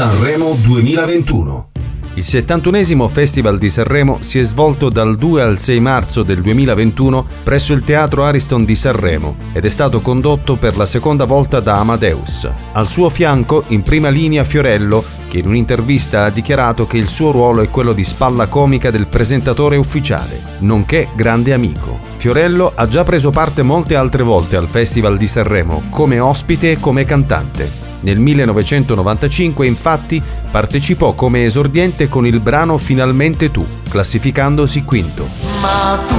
Sanremo 2021. Il 71 Festival di Sanremo si è svolto dal 2 al 6 marzo del 2021 presso il Teatro Ariston di Sanremo ed è stato condotto per la seconda volta da Amadeus. Al suo fianco, in prima linea, Fiorello, che in un'intervista ha dichiarato che il suo ruolo è quello di spalla comica del presentatore ufficiale, nonché grande amico. Fiorello ha già preso parte molte altre volte al Festival di Sanremo come ospite e come cantante. Nel 1995 infatti partecipò come esordiente con il brano Finalmente tu, classificandosi quinto. Ma tu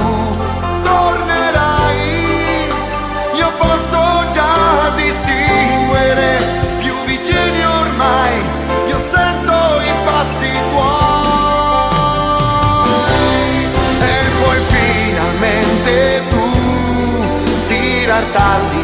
tornerai, io posso già distinguere più vicini ormai, io sento i passi tuoi. E poi finalmente tu tirar tardi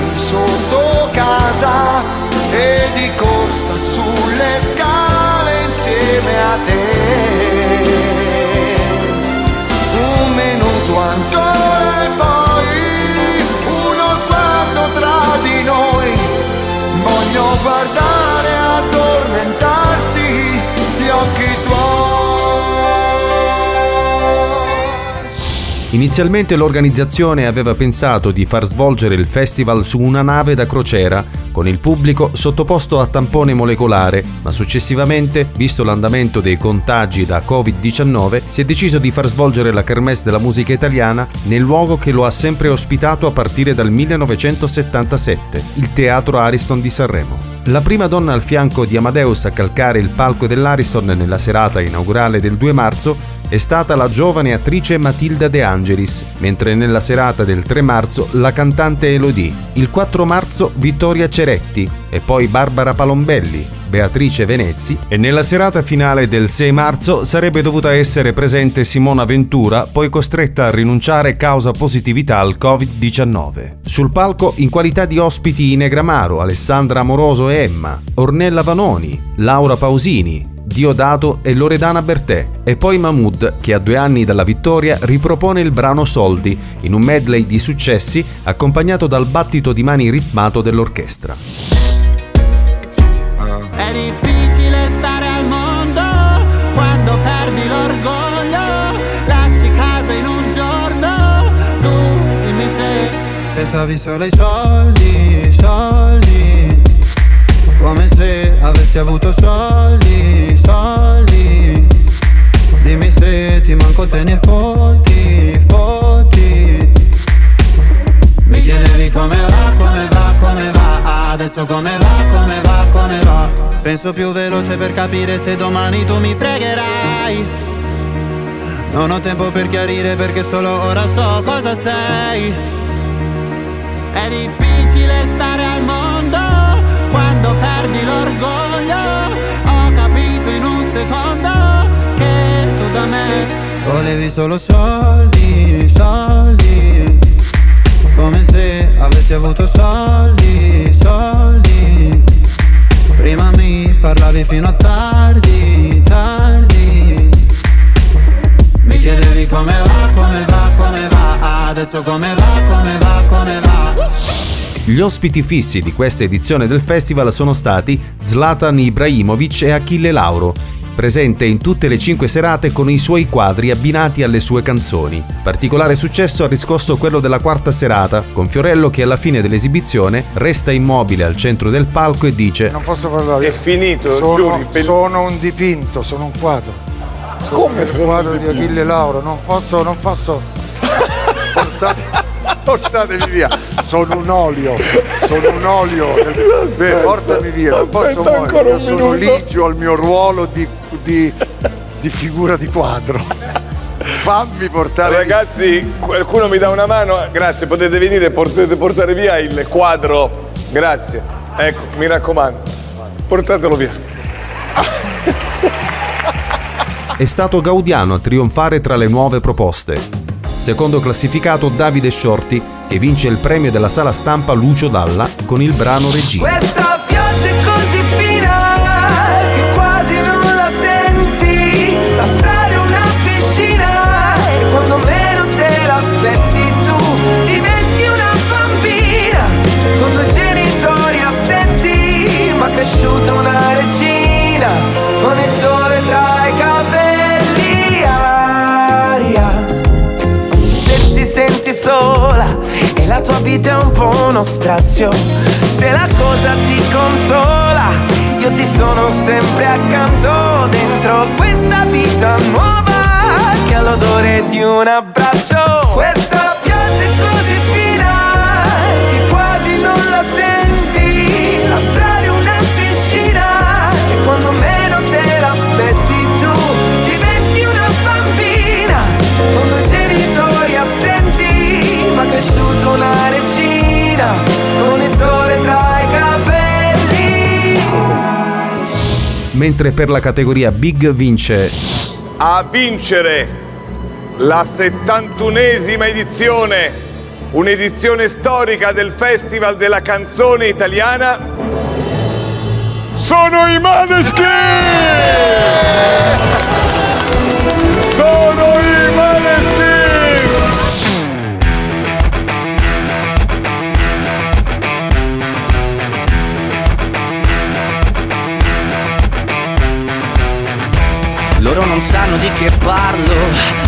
Inizialmente l'organizzazione aveva pensato di far svolgere il festival su una nave da crociera, con il pubblico sottoposto a tampone molecolare, ma successivamente, visto l'andamento dei contagi da Covid-19, si è deciso di far svolgere la Kermesse della musica italiana nel luogo che lo ha sempre ospitato a partire dal 1977, il Teatro Ariston di Sanremo. La prima donna al fianco di Amadeus a calcare il palco dell'Ariston nella serata inaugurale del 2 marzo è stata la giovane attrice Matilda De Angelis, mentre nella serata del 3 marzo la cantante Elodie, il 4 marzo Vittoria Ceretti e poi Barbara Palombelli, Beatrice Venezzi e nella serata finale del 6 marzo sarebbe dovuta essere presente Simona Ventura, poi costretta a rinunciare causa positività al Covid-19. Sul palco, in qualità di ospiti Negramaro, Alessandra Amoroso e Emma, Ornella Vanoni, Laura Pausini, Diodato e Loredana Bertè, e poi Mahmood che a due anni dalla vittoria ripropone il brano Soldi in un medley di successi accompagnato dal battito di mani ritmato dell'orchestra. È difficile stare al mondo quando perdi l'orgoglio, lasci casa in un giorno, tu dimmi se pensavi solo ai soldi, soldi, come se avessi avuto soldi soldi. Dimmi se ti manco te ne fotti, fotti. Mi chiedevi come va, come va, come va. Adesso come va, come va, come va. Penso più veloce per capire se domani tu mi fregherai. Non ho tempo per chiarire perché solo ora so cosa sei volevi solo soldi, soldi. Come se avessi avuto soldi, soldi. Prima mi parlavi fino a tardi, tardi. Mi chiedevi come va, come va, come va. Adesso come va, come va, come va. Gli ospiti fissi di questa edizione del festival sono stati Zlatan Ibrahimovic e Achille Lauro, presente in tutte le cinque serate con i suoi quadri abbinati alle sue canzoni. Particolare successo ha riscosso quello della quarta serata, con Fiorello che alla fine dell'esibizione resta immobile al centro del palco e dice Non posso parlare. È finito, sono, giuri, pel- sono un dipinto, sono un quadro. Sono Come un quadro di Achille Lauro, non posso, non posso. Portate portatemi via. Sono un olio, sono un olio. Beh, portami via, non posso muovere. Io sono ligio al mio ruolo di, di, di figura di quadro. Fammi portare Ragazzi, via. qualcuno mi dà una mano? Grazie, potete venire e potete portare via il quadro. Grazie. Ecco, mi raccomando, portatelo via. È stato Gaudiano a trionfare tra le nuove proposte. Secondo classificato Davide Shorty, che vince il premio della sala stampa Lucio Dalla con il brano Regina. Cresciuta una regina con il sole tra i capelli aria. E ti senti sola e la tua vita è un po' uno strazio. Se la cosa ti consola io ti sono sempre accanto dentro questa vita nuova che ha l'odore di un abbraccio. Questa Mentre per la categoria Big vince A vincere la 71esima edizione, un'edizione storica del Festival della canzone italiana, sono i Maneskin! Non sanno di che parlo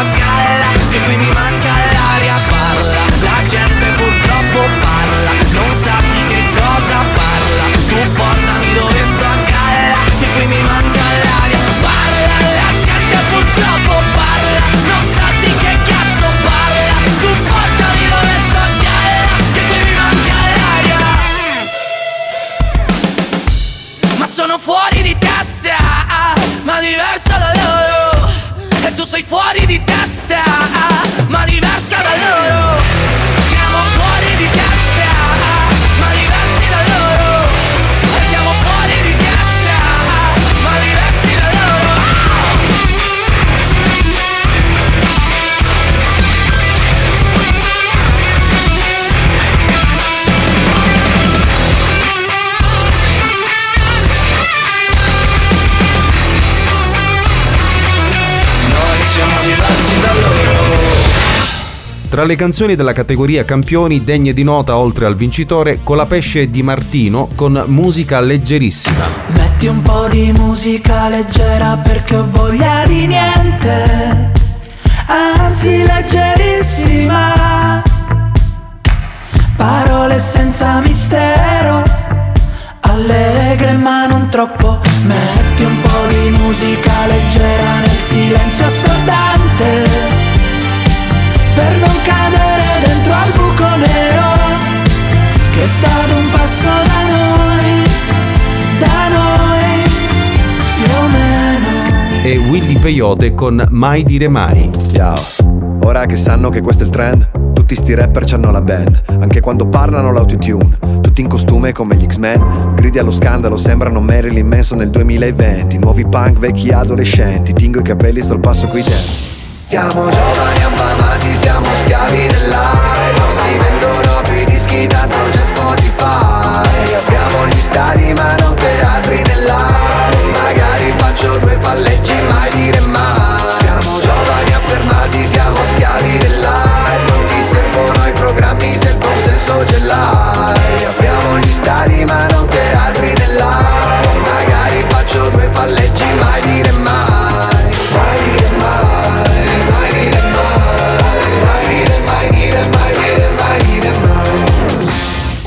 dove sto a galla, che qui mi manca fuori di testa, ma diversa da loro Tra le canzoni della categoria campioni degne di nota oltre al vincitore Colapesce di Martino con musica leggerissima. Metti un po' di musica leggera perché ho voglia di niente, anzi leggerissima. Parole senza mistero, allegre ma non troppo. Metti un po' di musica leggera nel silenzio assordante, che sta ad un passo da noi da noi più o meno E Willy Peyote con Mai dire mai. Ciao, ora che sanno che questo è il trend, tutti sti rapper c'hanno la band, anche quando parlano l'autotune, tutti in costume come gli X-Men, gridi allo scandalo, sembrano Marilyn Manson nel 2020, nuovi punk, vecchi adolescenti, tingo i capelli, sto al passo coi tempi. Siamo giovani affamati, Spotify. Apriamo gli stadi ma non teatri nell'aria Magari faccio due palleggi, mai dire mai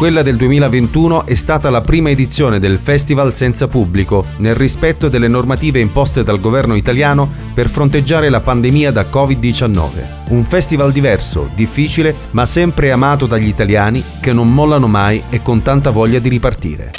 Quella del 2021 è stata la prima edizione del festival senza pubblico, nel rispetto delle normative imposte dal governo italiano per fronteggiare la pandemia da Covid-19. Un festival diverso, difficile, ma sempre amato dagli italiani che non mollano mai e con tanta voglia di ripartire.